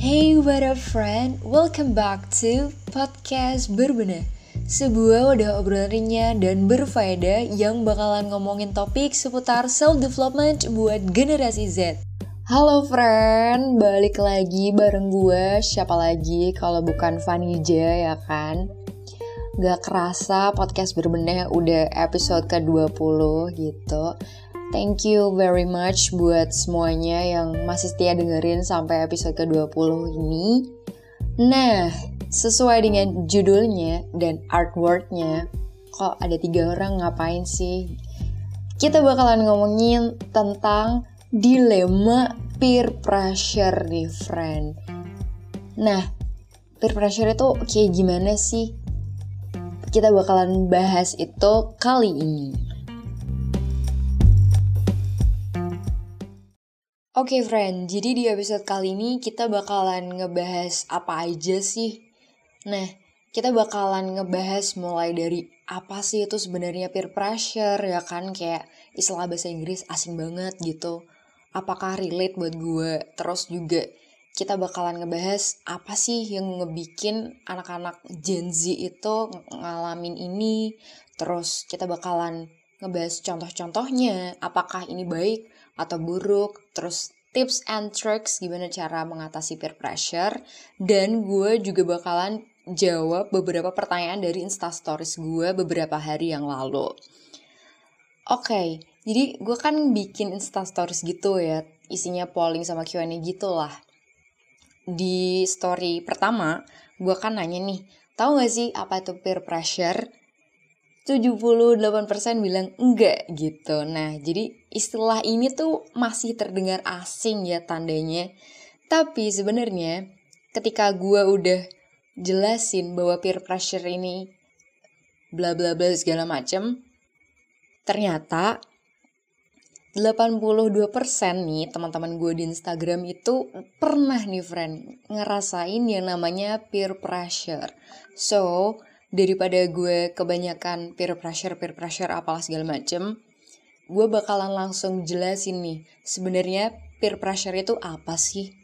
Hey what up friend, welcome back to podcast berbenah Sebuah wadah obrolan dan berfaedah yang bakalan ngomongin topik seputar self-development buat generasi Z. Halo friend, balik lagi bareng gue, siapa lagi kalau bukan Vanija ya kan? Gak kerasa podcast berbenah udah episode ke-20 gitu Thank you very much buat semuanya yang masih setia dengerin sampai episode ke-20 ini. Nah, sesuai dengan judulnya dan artworknya, kok ada tiga orang ngapain sih? Kita bakalan ngomongin tentang dilema peer pressure nih, friend. Nah, peer pressure itu kayak gimana sih? Kita bakalan bahas itu kali ini. Oke okay, friend, jadi di episode kali ini kita bakalan ngebahas apa aja sih? Nah, kita bakalan ngebahas mulai dari apa sih itu sebenarnya peer pressure ya kan kayak istilah bahasa Inggris asing banget gitu. Apakah relate buat gue? Terus juga kita bakalan ngebahas apa sih yang ngebikin anak-anak Gen Z itu ngalamin ini. Terus kita bakalan ngebahas contoh-contohnya, apakah ini baik atau buruk, terus tips and tricks gimana cara mengatasi peer pressure, dan gue juga bakalan jawab beberapa pertanyaan dari instastories gue beberapa hari yang lalu. Oke, okay, jadi gue kan bikin instastories gitu ya, isinya polling sama Q&A gitu lah. Di story pertama, gue kan nanya nih, tahu gak sih apa itu peer pressure? 78% bilang enggak gitu. Nah, jadi istilah ini tuh masih terdengar asing ya tandanya. Tapi sebenarnya ketika gue udah jelasin bahwa peer pressure ini bla bla bla segala macem, ternyata 82% nih teman-teman gue di Instagram itu pernah nih friend ngerasain yang namanya peer pressure. So, daripada gue kebanyakan peer pressure peer pressure apalah segala macem gue bakalan langsung jelasin nih sebenarnya peer pressure itu apa sih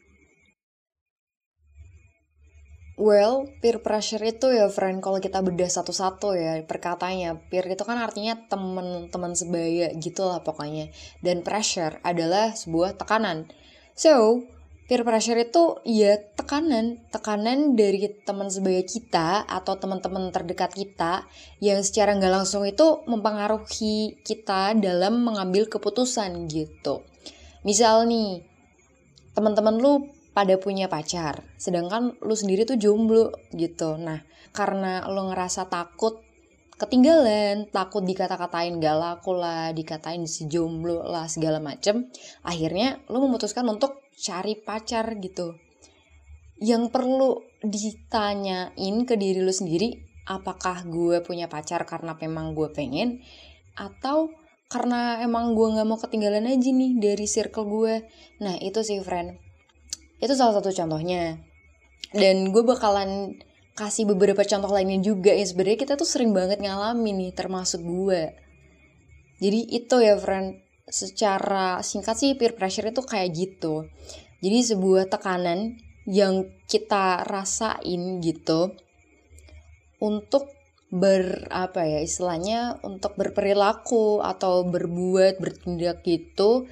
Well, peer pressure itu ya friend kalau kita bedah satu-satu ya perkatanya. Peer itu kan artinya temen-temen sebaya gitu lah pokoknya. Dan pressure adalah sebuah tekanan. So, peer pressure itu ya tekanan tekanan dari teman sebaya kita atau teman-teman terdekat kita yang secara nggak langsung itu mempengaruhi kita dalam mengambil keputusan gitu misal nih teman-teman lu pada punya pacar sedangkan lu sendiri tuh jomblo gitu nah karena lu ngerasa takut ketinggalan, takut dikata-katain gak laku dikatain si jomblo lah segala macem. Akhirnya lu memutuskan untuk cari pacar gitu. Yang perlu ditanyain ke diri lu sendiri, apakah gue punya pacar karena memang gue pengen, atau karena emang gue gak mau ketinggalan aja nih dari circle gue. Nah itu sih friend, itu salah satu contohnya. Dan gue bakalan kasih beberapa contoh lainnya juga ya sebenarnya kita tuh sering banget ngalamin nih termasuk gue. Jadi itu ya friend, secara singkat sih peer pressure itu kayak gitu. Jadi sebuah tekanan yang kita rasain gitu untuk ber apa ya istilahnya untuk berperilaku atau berbuat bertindak gitu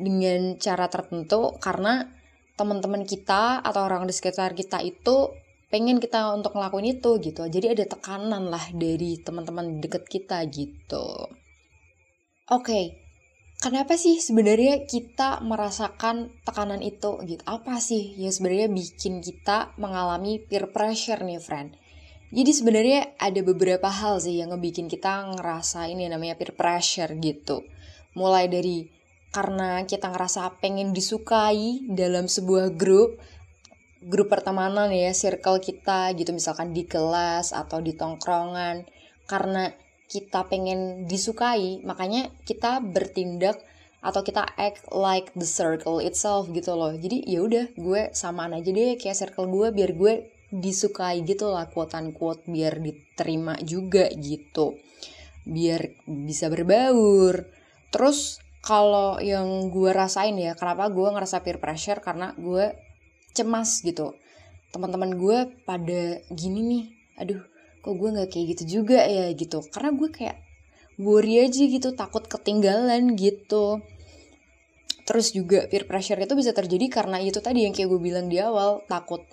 dengan cara tertentu karena teman-teman kita atau orang di sekitar kita itu pengen kita untuk ngelakuin itu gitu jadi ada tekanan lah dari teman-teman deket kita gitu oke okay, kenapa sih sebenarnya kita merasakan tekanan itu gitu? Apa sih yang sebenarnya bikin kita mengalami peer pressure nih friend? Jadi sebenarnya ada beberapa hal sih yang ngebikin kita ngerasain yang namanya peer pressure gitu. Mulai dari karena kita ngerasa pengen disukai dalam sebuah grup grup pertemanan ya circle kita gitu. Misalkan di kelas atau di tongkrongan. Karena kita pengen disukai, makanya kita bertindak atau kita act like the circle itself gitu loh. Jadi ya udah gue samaan aja deh kayak circle gue biar gue disukai gitu lah quote unquote biar diterima juga gitu. Biar bisa berbaur. Terus kalau yang gue rasain ya, kenapa gue ngerasa peer pressure karena gue cemas gitu teman-teman gue pada gini nih aduh kok gue nggak kayak gitu juga ya gitu. Karena gue kayak worry aja gitu takut ketinggalan gitu. Terus juga peer pressure itu bisa terjadi karena itu tadi yang kayak gue bilang di awal takut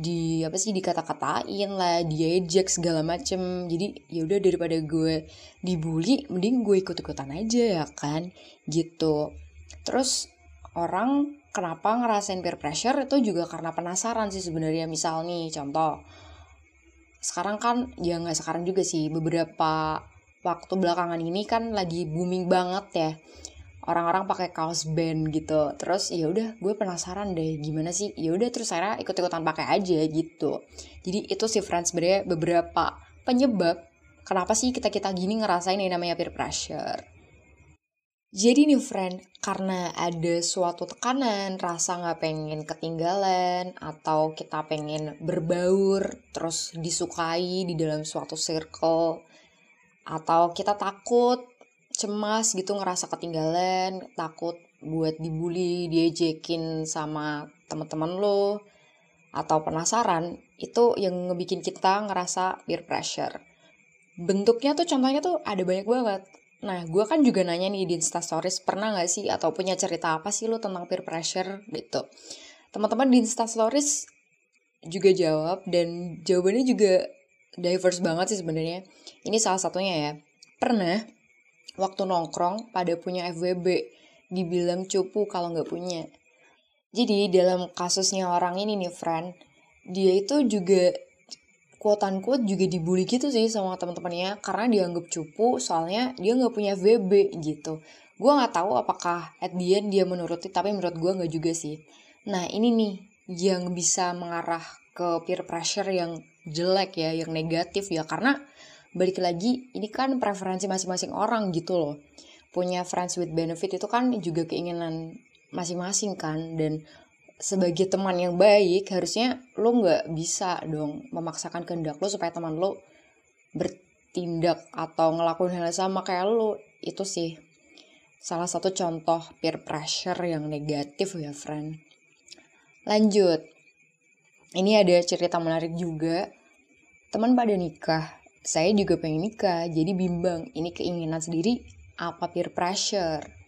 di apa sih dikata-katain lah diejek segala macem. Jadi ya udah daripada gue dibully mending gue ikut-ikutan aja ya kan? Gitu. Terus orang kenapa ngerasain peer pressure itu juga karena penasaran sih sebenarnya. Misal nih contoh sekarang kan ya nggak sekarang juga sih beberapa waktu belakangan ini kan lagi booming banget ya. Orang-orang pakai kaos band gitu. Terus ya udah gue penasaran deh gimana sih? Ya udah terus saya ikut-ikutan pakai aja gitu. Jadi itu sih friends sebenarnya beberapa penyebab kenapa sih kita kita gini ngerasain yang namanya peer pressure jadi nih friend, karena ada suatu tekanan, rasa nggak pengen ketinggalan, atau kita pengen berbaur, terus disukai di dalam suatu circle, atau kita takut, cemas gitu ngerasa ketinggalan, takut buat dibully, diejekin sama teman-teman lo, atau penasaran, itu yang ngebikin kita ngerasa peer pressure. Bentuknya tuh contohnya tuh ada banyak banget Nah, gue kan juga nanya nih di Instastories, pernah gak sih atau punya cerita apa sih lo tentang peer pressure gitu. Teman-teman di Instastories juga jawab dan jawabannya juga diverse banget sih sebenarnya. Ini salah satunya ya. Pernah waktu nongkrong pada punya FWB dibilang cupu kalau nggak punya. Jadi dalam kasusnya orang ini nih friend, dia itu juga quote unquote juga dibully gitu sih sama teman-temannya karena dianggap cupu soalnya dia nggak punya VB gitu. Gue nggak tahu apakah at the end dia menuruti tapi menurut gue nggak juga sih. Nah ini nih yang bisa mengarah ke peer pressure yang jelek ya yang negatif ya karena balik lagi ini kan preferensi masing-masing orang gitu loh. Punya friends with benefit itu kan juga keinginan masing-masing kan dan sebagai teman yang baik harusnya lo nggak bisa dong memaksakan kehendak lo supaya teman lo bertindak atau ngelakuin hal yang sama kayak lo. Itu sih salah satu contoh peer pressure yang negatif ya friend. Lanjut. Ini ada cerita menarik juga. Teman pada nikah. Saya juga pengen nikah jadi bimbang. Ini keinginan sendiri apa peer pressure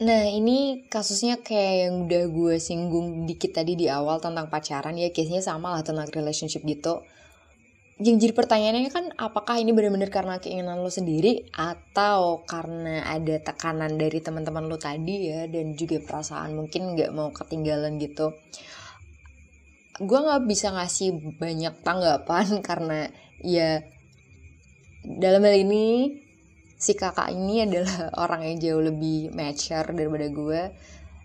Nah ini kasusnya kayak yang udah gue singgung dikit tadi di awal tentang pacaran ya case-nya sama lah tentang relationship gitu. Yang jadi pertanyaannya kan apakah ini benar-benar karena keinginan lo sendiri atau karena ada tekanan dari teman-teman lo tadi ya dan juga perasaan mungkin nggak mau ketinggalan gitu. Gue nggak bisa ngasih banyak tanggapan karena ya dalam hal ini si kakak ini adalah orang yang jauh lebih mature daripada gue.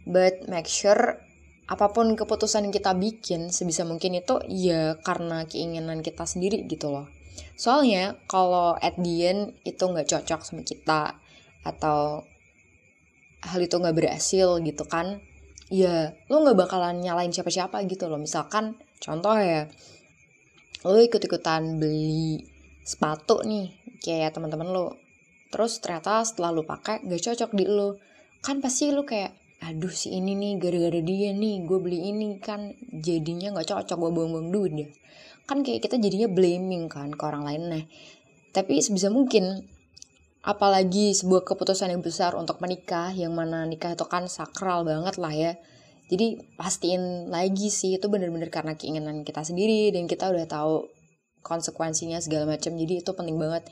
But make sure apa pun keputusan yang kita bikin sebisa mungkin itu ya karena keinginan kita sendiri gitu loh. Soalnya kalau at the end itu nggak cocok sama kita atau hal itu nggak berhasil gitu kan ya lo nggak bakalan nyalain siapa-siapa gitu loh. Misalkan contoh ya lo ikut-ikutan beli sepatu nih kayak teman-teman lo terus ternyata setelah lu pakai gak cocok di lu. Kan pasti lu kayak aduh si ini nih gara-gara dia nih gue beli ini. Kan jadinya nggak cocok gue buang-buang duit deh kan kayak kita jadinya blaming kan ke orang lain. Nih tapi sebisa mungkin apalagi sebuah keputusan yang besar untuk menikah yang mana nikah itu kan sakral banget lah ya. Jadi pastiin lagi sih itu bener-bener karena keinginan kita sendiri dan kita udah tahu konsekuensinya segala macam. Jadi itu penting banget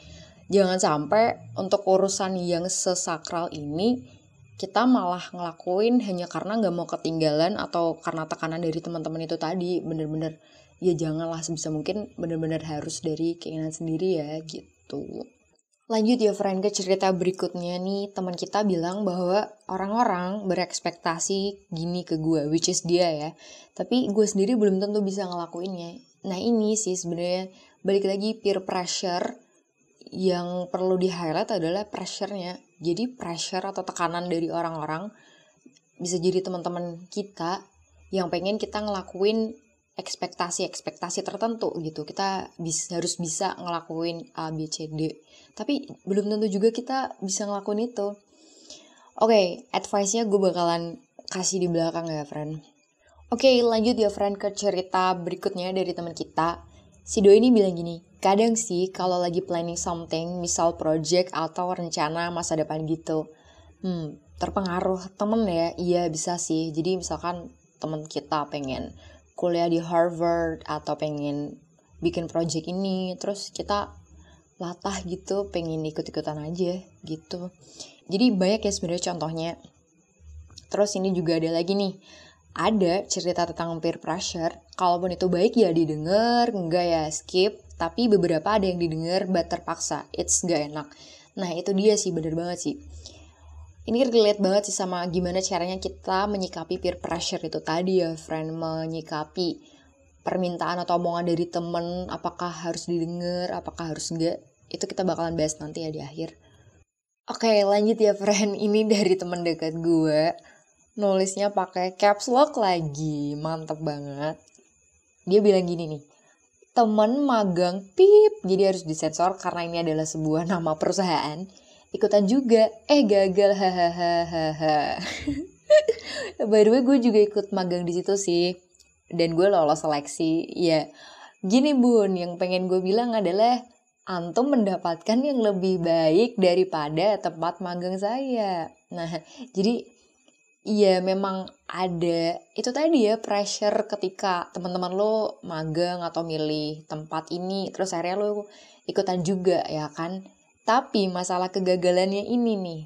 jangan sampai untuk urusan yang sesakral ini kita malah ngelakuin hanya karena nggak mau ketinggalan atau karena tekanan dari teman-teman itu tadi. Bener-bener ya janganlah sebisa mungkin bener-bener harus dari keinginan sendiri ya gitu. Lanjut ya friend ke cerita berikutnya nih. Teman kita bilang bahwa orang-orang berekspektasi gini ke gue which is dia ya. Tapi gue sendiri belum tentu bisa ngelakuinnya. Nah ini sih sebenarnya balik lagi peer pressure yang perlu di highlight adalah pressure-nya. Jadi pressure atau tekanan dari orang-orang bisa jadi teman-teman kita yang pengen kita ngelakuin ekspektasi-ekspektasi tertentu gitu. Kita bisa, harus bisa ngelakuin A, B, C, D. Tapi belum tentu juga kita bisa ngelakuin itu. Oke, okay, advice-nya gue bakalan kasih di belakang ya, friend. Oke, lanjut ya friend ke cerita berikutnya dari teman kita. Si Doi ini bilang gini, kadang sih kalau lagi planning something, misal project atau rencana masa depan gitu, hmm, terpengaruh temen ya, iya bisa sih. Jadi misalkan temen kita pengen kuliah di Harvard atau pengen bikin project ini, terus kita latah gitu, pengen ikut-ikutan aja gitu. Jadi banyak ya sebenarnya contohnya. Terus ini juga ada lagi nih, ada cerita tentang peer pressure, kalaupun itu baik ya didengar, enggak ya skip, tapi beberapa ada yang didengar but terpaksa, it's gak enak. Nah itu dia sih, bener banget sih. Ini relate banget sih sama gimana caranya kita menyikapi peer pressure itu tadi ya, friend, menyikapi permintaan atau omongan dari temen, apakah harus didengar, apakah harus enggak, itu kita bakalan bahas nanti ya di akhir. Oke, lanjut ya friend, ini dari temen dekat gue nulisnya pakai caps lock lagi. Mantep banget. Dia bilang gini nih temen magang pip. Jadi harus disensor karena ini adalah sebuah nama perusahaan. Ikutan juga. Eh gagal. Hahaha. By the way gue juga ikut magang di situ sih. Dan gue lolos seleksi. Ya gini bun. Yang pengen gue bilang adalah antum mendapatkan yang lebih baik daripada tempat magang saya. Nah jadi Iya memang ada. Itu tadi ya pressure ketika teman-teman lo magang atau milih tempat ini terus akhirnya lo ikutan juga ya kan? Tapi masalah kegagalannya ini nih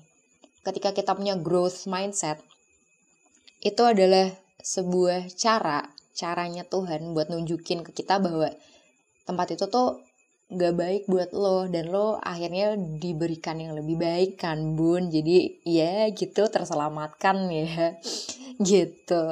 ketika kita punya growth mindset itu adalah sebuah cara caranya Tuhan buat nunjukin ke kita bahwa tempat itu tuh gak baik buat lo dan lo akhirnya diberikan yang lebih baik kan bun. Jadi ya gitu terselamatkan ya. Gitu.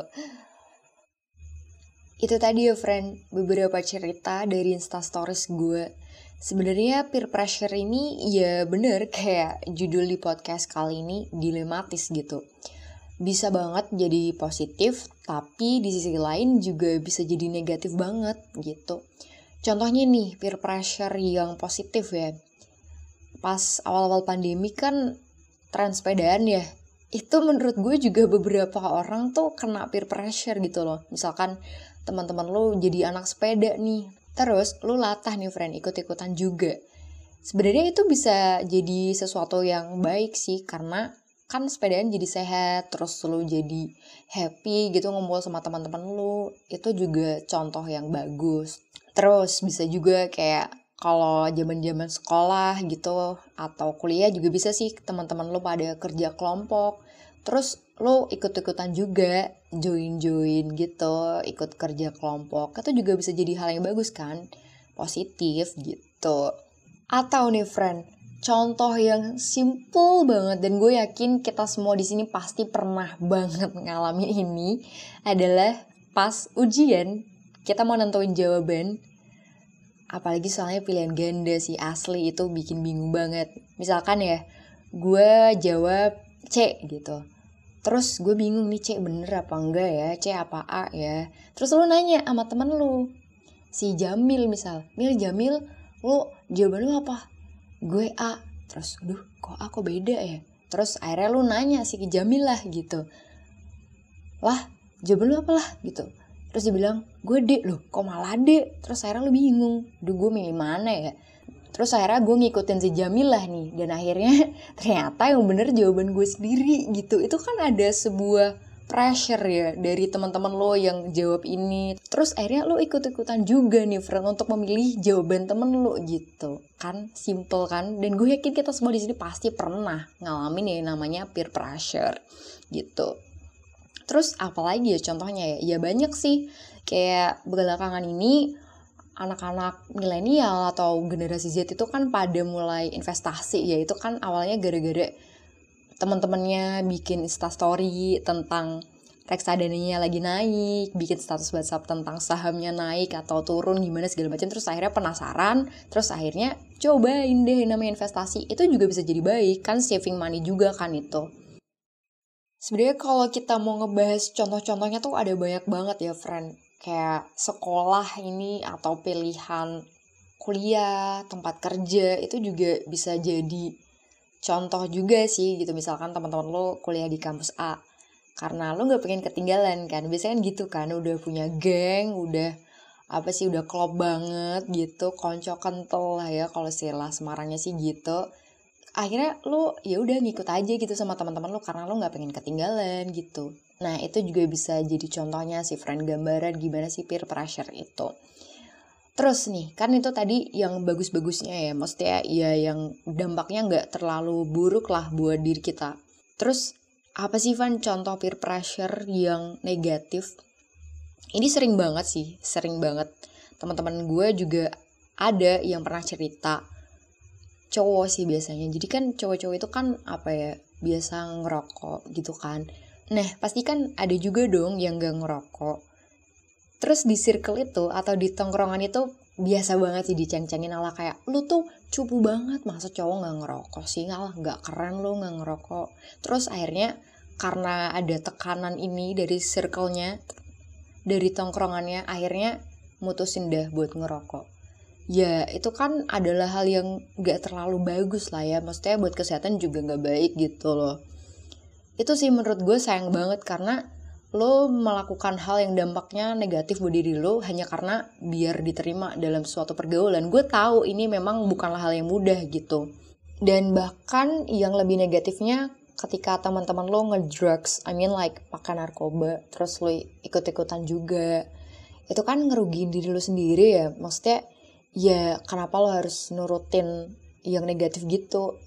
Itu tadi ya friend. Beberapa cerita dari instastories gue. Sebenarnya peer pressure ini ya bener kayak judul di podcast kali ini dilematis gitu. Bisa banget jadi positif tapi di sisi lain juga bisa jadi negatif banget gitu Contohnya nih, peer pressure yang positif ya. Pas awal-awal pandemi kan tren sepedaan ya. Itu menurut gue juga beberapa orang tuh kena peer pressure gitu loh. Misalkan teman-teman lo jadi anak sepeda nih. Terus lo latah nih friend, ikut-ikutan juga. Sebenarnya itu bisa jadi sesuatu yang baik sih karena kan sepedaan jadi sehat terus lo jadi happy gitu ngumpul sama teman-teman lo itu juga contoh yang bagus Terus bisa juga kayak kalau zaman-zaman sekolah gitu atau kuliah juga bisa sih teman-teman lo pada kerja kelompok. Terus lo ikut-ikutan juga join-join gitu, ikut kerja kelompok. Itu juga bisa jadi hal yang bagus kan? Positif gitu. Atau nih friend, contoh yang simple banget dan gue yakin kita semua di sini pasti pernah banget ngalamin ini adalah pas ujian kita mau nentuin jawaban. Apalagi soalnya pilihan ganda sih asli itu bikin bingung banget. Misalkan ya gue jawab C gitu. Terus gue bingung nih C bener apa enggak ya? C apa A ya? Terus lu nanya sama temen lu. Si Jamil misal Mil Jamil lu jawaban lu apa? Gue A. Terus duh kok A kok beda ya? Terus akhirnya lu nanya si Jamil lah gitu. Lah jawaban lu apa lah? Gitu terus dia bilang gue D loh kok malah D terus akhirnya lu bingung duh gue milih mana ya? Terus akhirnya gue ngikutin si Jamilah nih dan akhirnya ternyata yang bener jawaban gue sendiri gitu. Itu kan ada sebuah pressure ya dari teman-teman lo yang jawab ini. Terus akhirnya lo ikut-ikutan juga nih friend untuk memilih jawaban temen lo gitu. Kan simple kan? Dan gue yakin kita semua di sini pasti pernah ngalamin ya namanya peer pressure gitu Terus apalagi ya contohnya ya? Ya banyak sih. Kayak belakangan ini anak-anak milenial atau generasi Z itu kan pada mulai investasi ya itu kan awalnya gara-gara teman-temannya bikin instastory tentang reksadanya lagi naik, bikin status WhatsApp tentang sahamnya naik atau turun gimana segala macam terus akhirnya penasaran, terus akhirnya cobain deh namanya investasi. Itu juga bisa jadi baik kan saving money juga kan itu. Sebenarnya kalau kita mau ngebahas contoh-contohnya tuh ada banyak banget ya, friend. Kayak sekolah ini atau pilihan kuliah, tempat kerja itu juga bisa jadi contoh juga sih gitu. Misalkan teman-teman lo kuliah di kampus A. karena lo nggak pengen ketinggalan kan biasanya kan gitu kan udah punya geng udah apa sih udah klop banget gitu konco kental lah ya kalau istilah Semarangnya sih gitu akhirnya lo ya udah ngikut aja gitu sama teman-teman lo karena lo nggak pengen ketinggalan gitu nah itu juga bisa jadi contohnya si friend gambaran gimana sih peer pressure itu Terus nih, kan itu tadi yang bagus-bagusnya ya, maksudnya ya yang dampaknya nggak terlalu buruk lah buat diri kita. Terus apa sih Van contoh peer pressure yang negatif? Ini sering banget sih, sering banget. Teman-teman gue juga ada yang pernah cerita cowok sih biasanya. Jadi kan cowok-cowok itu kan apa ya, biasa ngerokok gitu kan. Nah, pasti kan ada juga dong yang gak ngerokok terus di circle itu atau di tongkrongan itu biasa banget sih diceng-cengin ala kayak lu tuh cupu banget masa cowok nggak ngerokok sih ngalah nggak keren lu nggak ngerokok terus akhirnya karena ada tekanan ini dari circle-nya dari tongkrongannya akhirnya mutusin dah buat ngerokok ya itu kan adalah hal yang gak terlalu bagus lah ya maksudnya buat kesehatan juga gak baik gitu loh itu sih menurut gue sayang banget karena lo melakukan hal yang dampaknya negatif buat diri lo hanya karena biar diterima dalam suatu pergaulan. Gue tahu ini memang bukanlah hal yang mudah gitu. Dan bahkan yang lebih negatifnya ketika teman-teman lo ngedrugs, I mean like pakai narkoba, terus lo ikut-ikutan juga. Itu kan ngerugiin diri lo sendiri ya. Maksudnya ya kenapa lo harus nurutin yang negatif gitu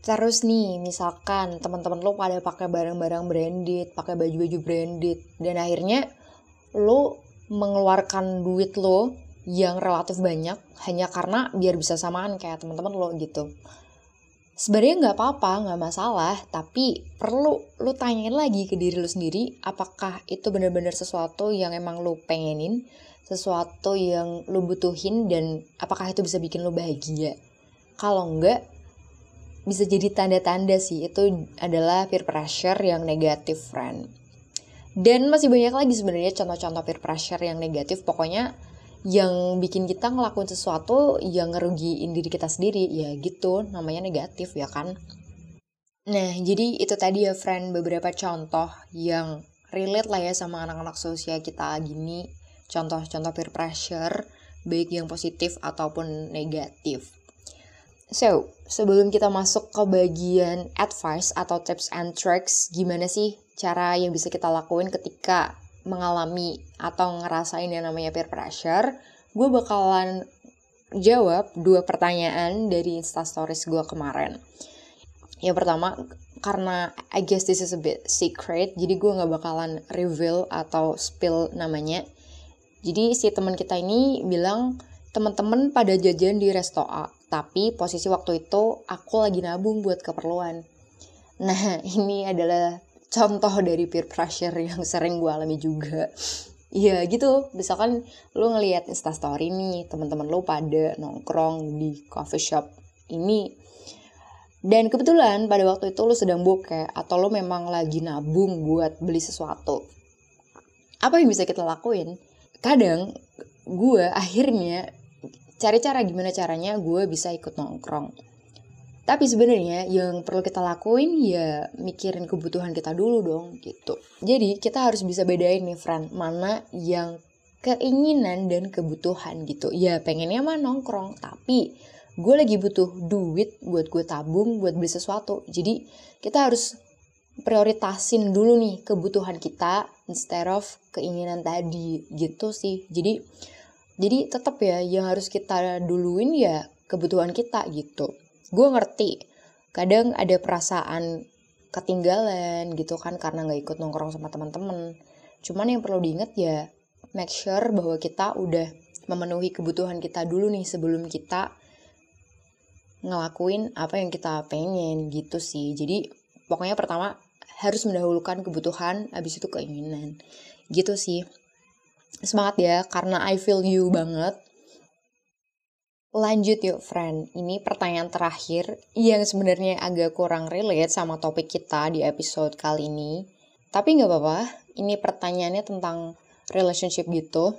Terus nih, misalkan teman-teman lo pada pakai barang-barang branded, pakai baju-baju branded, dan akhirnya lo mengeluarkan duit lo yang relatif banyak hanya karena biar bisa samaan kayak teman-teman lo gitu. Sebenarnya nggak apa-apa, nggak masalah, tapi perlu lo tanyain lagi ke diri lo sendiri, apakah itu benar-benar sesuatu yang emang lo pengenin, sesuatu yang lo butuhin, dan apakah itu bisa bikin lo bahagia. Kalau enggak, bisa jadi tanda-tanda sih itu adalah peer pressure yang negatif friend. Dan masih banyak lagi sebenarnya contoh-contoh peer pressure yang negatif. Pokoknya yang bikin kita ngelakuin sesuatu yang ngerugiin diri kita sendiri ya gitu namanya negatif ya kan? Nah jadi itu tadi ya friend beberapa contoh yang relate lah ya sama anak-anak sosial kita gini contoh-contoh peer pressure baik yang positif ataupun negatif So, sebelum kita masuk ke bagian advice atau tips and tricks, gimana sih cara yang bisa kita lakuin ketika mengalami atau ngerasain yang namanya peer pressure? Gue bakalan jawab dua pertanyaan dari instastories gue kemarin. Yang pertama, karena I guess this is a bit secret, jadi gue gak bakalan reveal atau spill namanya. Jadi si teman kita ini bilang, teman-teman pada jajan di resto A, tapi posisi waktu itu aku lagi nabung buat keperluan. Nah, ini adalah contoh dari peer pressure yang sering gue alami juga. Iya gitu, misalkan lu ngelihat instastory nih, teman-teman lu pada nongkrong di coffee shop ini. Dan kebetulan pada waktu itu lu sedang bokeh atau lu memang lagi nabung buat beli sesuatu. Apa yang bisa kita lakuin? Kadang gue akhirnya cari cara gimana caranya gue bisa ikut nongkrong. Tapi sebenarnya yang perlu kita lakuin ya mikirin kebutuhan kita dulu dong gitu. Jadi kita harus bisa bedain nih friend, mana yang keinginan dan kebutuhan gitu. Ya pengennya mah nongkrong, tapi gue lagi butuh duit buat gue tabung buat beli sesuatu. Jadi kita harus prioritasin dulu nih kebutuhan kita instead of keinginan tadi gitu sih. Jadi jadi tetap ya yang harus kita duluin ya kebutuhan kita gitu. Gue ngerti, kadang ada perasaan ketinggalan gitu kan karena nggak ikut nongkrong sama teman-teman. Cuman yang perlu diingat ya make sure bahwa kita udah memenuhi kebutuhan kita dulu nih sebelum kita ngelakuin apa yang kita pengen gitu sih. Jadi pokoknya pertama harus mendahulukan kebutuhan, habis itu keinginan. Gitu sih semangat ya karena I feel you banget. Lanjut yuk friend, ini pertanyaan terakhir yang sebenarnya agak kurang relate sama topik kita di episode kali ini. Tapi nggak apa-apa, ini pertanyaannya tentang relationship gitu.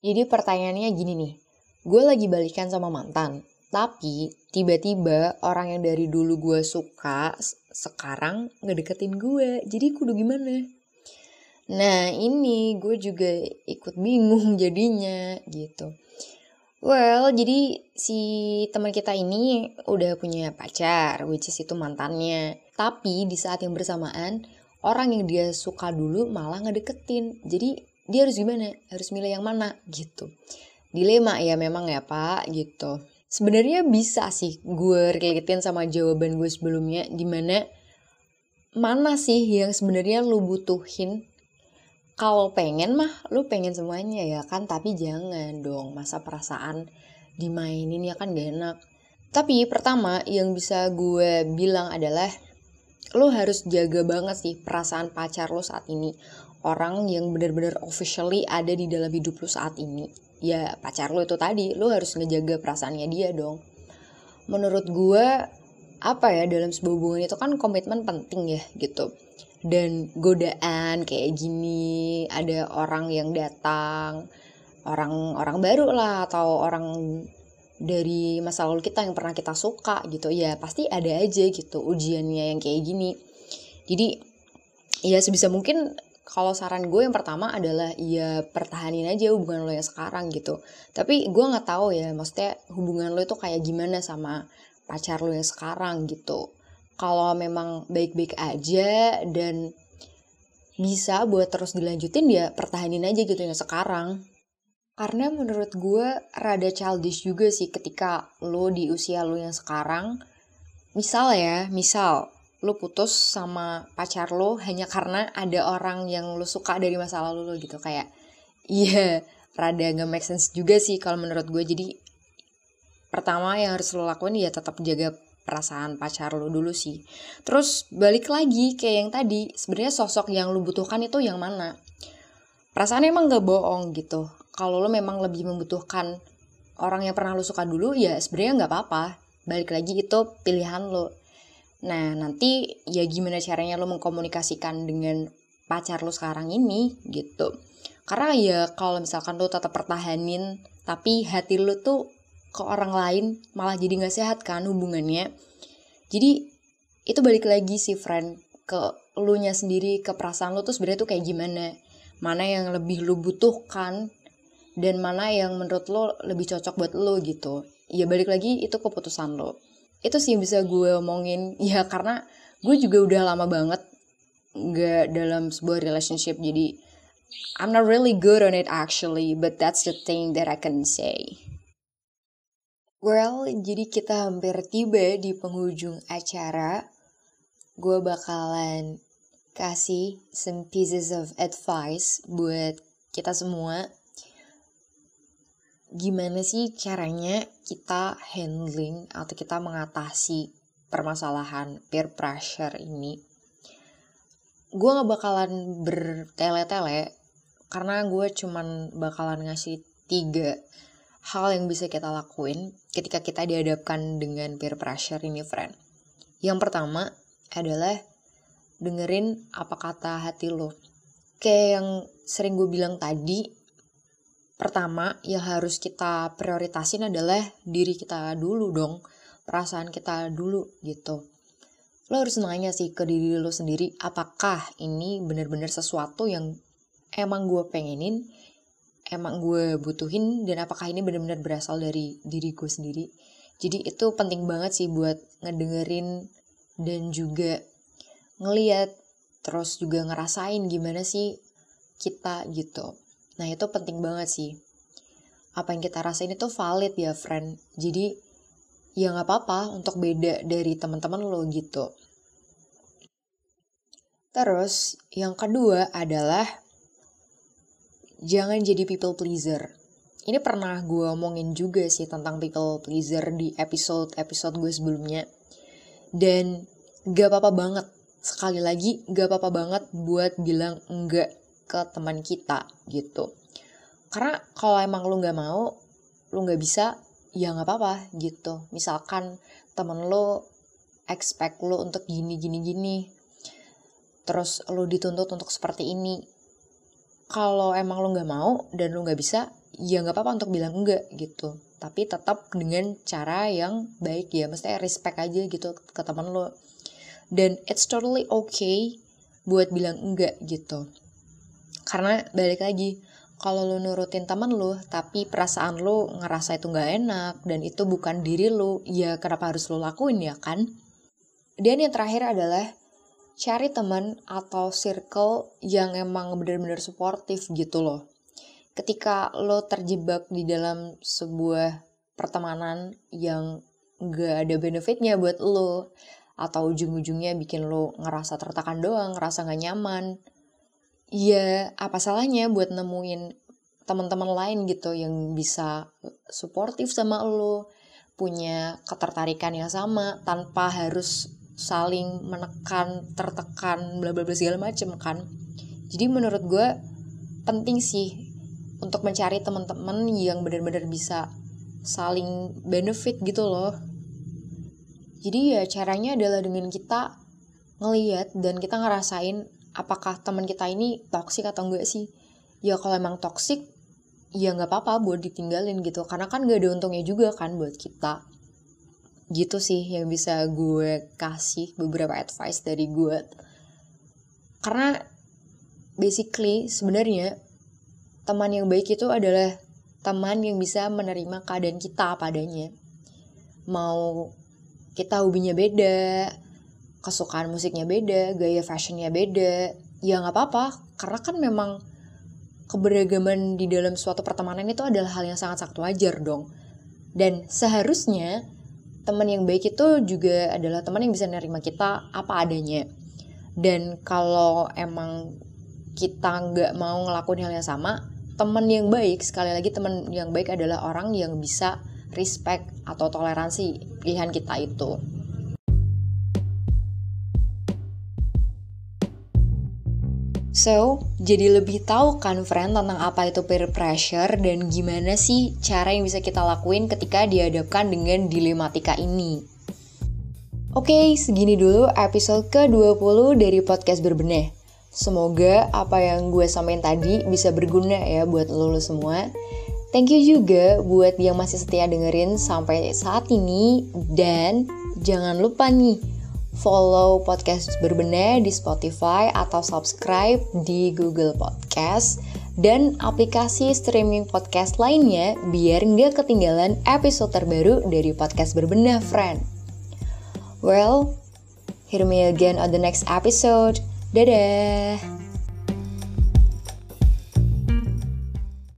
Jadi pertanyaannya gini nih, gue lagi balikan sama mantan, tapi tiba-tiba orang yang dari dulu gue suka sekarang ngedeketin gue jadi kudu gimana nah ini gue juga ikut bingung jadinya gitu Well, jadi si teman kita ini udah punya pacar, which is itu mantannya. Tapi di saat yang bersamaan, orang yang dia suka dulu malah ngedeketin. Jadi dia harus gimana? Harus milih yang mana gitu. Dilema ya memang ya pak gitu. Sebenarnya bisa sih gue relatein sama jawaban gue sebelumnya, di mana mana sih yang sebenarnya lu butuhin? Kalau pengen mah lu pengen semuanya ya kan? Tapi jangan dong masa perasaan dimainin ya kan gak enak. Tapi pertama yang bisa gue bilang adalah lo harus jaga banget sih perasaan pacar lo saat ini. Orang yang benar-benar officially ada di dalam hidup lo saat ini ya pacar lo itu tadi lo harus ngejaga perasaannya dia dong. Menurut gue apa ya dalam sebuah hubungan itu kan komitmen penting ya gitu. Dan godaan kayak gini ada orang yang datang orang orang baru lah atau orang dari masa lalu kita yang pernah kita suka gitu. Ya pasti ada aja gitu ujiannya yang kayak gini. Jadi ya sebisa mungkin kalau saran gue yang pertama adalah ya pertahanin aja hubungan lo yang sekarang gitu tapi gue nggak tahu ya maksudnya hubungan lo itu kayak gimana sama pacar lo yang sekarang gitu kalau memang baik-baik aja dan bisa buat terus dilanjutin ya pertahanin aja gitu ya sekarang. Karena menurut gue rada childish juga sih ketika lo di usia lo yang sekarang. Misal ya, misal lo putus sama pacar lo hanya karena ada orang yang lo suka dari masa lalu lo gitu kayak iya rada gak make sense juga sih kalau menurut gue jadi pertama yang harus lo lakuin ya tetap jaga perasaan pacar lu dulu sih. Terus balik lagi kayak yang tadi, sebenarnya sosok yang lu butuhkan itu yang mana? Perasaan emang gak bohong gitu. Kalau lu memang lebih membutuhkan orang yang pernah lu suka dulu, ya sebenarnya nggak apa-apa. Balik lagi itu pilihan lu. Nah, nanti ya gimana caranya lu mengkomunikasikan dengan pacar lu sekarang ini gitu. Karena ya kalau misalkan lu tetap pertahanin, tapi hati lu tuh ke orang lain malah jadi nggak sehat kan hubungannya. Jadi itu balik lagi sih friend ke lu nya sendiri ke perasaan lu tuh sebenarnya tuh kayak gimana. Mana yang lebih lu butuhkan dan mana yang menurut lo lebih cocok buat lo gitu. Ya balik lagi itu keputusan lo itu sih yang bisa gue omongin ya karena gue juga udah lama banget nggak dalam sebuah relationship jadi I'm not really good on it actually but that's the thing that I can say Well, jadi kita hampir tiba di penghujung acara. Gue bakalan kasih some pieces of advice buat kita semua. Gimana sih caranya kita handling atau kita mengatasi permasalahan peer pressure ini? Gue gak bakalan bertele-tele karena gue cuman bakalan ngasih tiga hal yang bisa kita lakuin ketika kita dihadapkan dengan peer pressure ini, friend. Yang pertama adalah dengerin apa kata hati lo. Kayak yang sering gue bilang tadi, pertama yang harus kita prioritasin adalah diri kita dulu dong, perasaan kita dulu gitu. Lo harus nanya sih ke diri lo sendiri, apakah ini benar-benar sesuatu yang emang gue pengenin emang gue butuhin dan apakah ini benar-benar berasal dari diri gue sendiri jadi itu penting banget sih buat ngedengerin dan juga ngeliat terus juga ngerasain gimana sih kita gitu nah itu penting banget sih apa yang kita rasain itu valid ya friend jadi ya nggak apa-apa untuk beda dari teman-teman lo gitu terus yang kedua adalah jangan jadi people pleaser. Ini pernah gue omongin juga sih tentang people pleaser di episode-episode gue sebelumnya. Dan gak apa-apa banget, sekali lagi gak apa-apa banget buat bilang enggak ke teman kita gitu. Karena kalau emang lu gak mau, lu gak bisa, ya gak apa-apa gitu. Misalkan temen lu expect lu untuk gini gini gini. Terus lu dituntut untuk seperti ini. Kalau emang lo nggak mau dan lo nggak bisa ya nggak apa-apa untuk bilang enggak gitu. Tapi tetap dengan cara yang baik ya. Mesti respect aja gitu ke teman lo dan it's totally okay buat bilang enggak gitu karena balik lagi kalau lu nurutin teman lu tapi perasaan lu ngerasa itu nggak enak dan itu bukan diri lu ya kenapa harus lu lakuin ya kan? Dan yang terakhir adalah cari teman atau circle yang emang bener-bener suportif gitu loh. Ketika lo terjebak di dalam sebuah pertemanan yang gak ada benefitnya buat lo atau ujung-ujungnya bikin lo ngerasa tertekan doang, ngerasa gak nyaman ya apa salahnya buat nemuin teman-teman lain gitu yang bisa suportif sama lo punya ketertarikan yang sama tanpa harus saling menekan tertekan bla bla bla segala macem kan? Jadi menurut gue penting sih untuk mencari teman-teman yang benar-benar bisa saling benefit gitu loh. Jadi ya caranya adalah dengan kita ngeliat dan kita ngerasain apakah teman kita ini toksik atau enggak sih? Ya kalau emang toksik ya nggak apa-apa buat ditinggalin gitu. Karena kan gak ada untungnya juga kan buat kita. Gitu sih yang bisa gue kasih beberapa advice dari gue. Karena basically sebenarnya teman yang baik itu adalah teman yang bisa menerima keadaan kita padanya. Mau kita hobinya beda kesukaan musiknya beda, gaya fashionnya beda, ya nggak apa-apa. Karena kan memang keberagaman di dalam suatu pertemanan itu adalah hal yang sangat-sangat wajar dong. Dan seharusnya teman yang baik itu juga adalah teman yang bisa menerima kita apa adanya. Dan kalau emang kita nggak mau ngelakuin hal yang sama, teman yang baik, sekali lagi teman yang baik adalah orang yang bisa respect atau toleransi pilihan kita itu. So, jadi lebih tahu kan friend tentang apa itu peer pressure dan gimana sih cara yang bisa kita lakuin ketika dihadapkan dengan dilematika ini. Oke, okay, segini dulu episode ke-20 dari podcast berbenah. Semoga apa yang gue sampaikan tadi bisa berguna ya buat lo, lo semua. Thank you juga buat yang masih setia dengerin sampai saat ini dan jangan lupa nih follow podcast berbenah di Spotify atau subscribe di Google Podcast dan aplikasi streaming podcast lainnya biar nggak ketinggalan episode terbaru dari podcast berbenah, friend. Well, hear me again on the next episode. Dadah!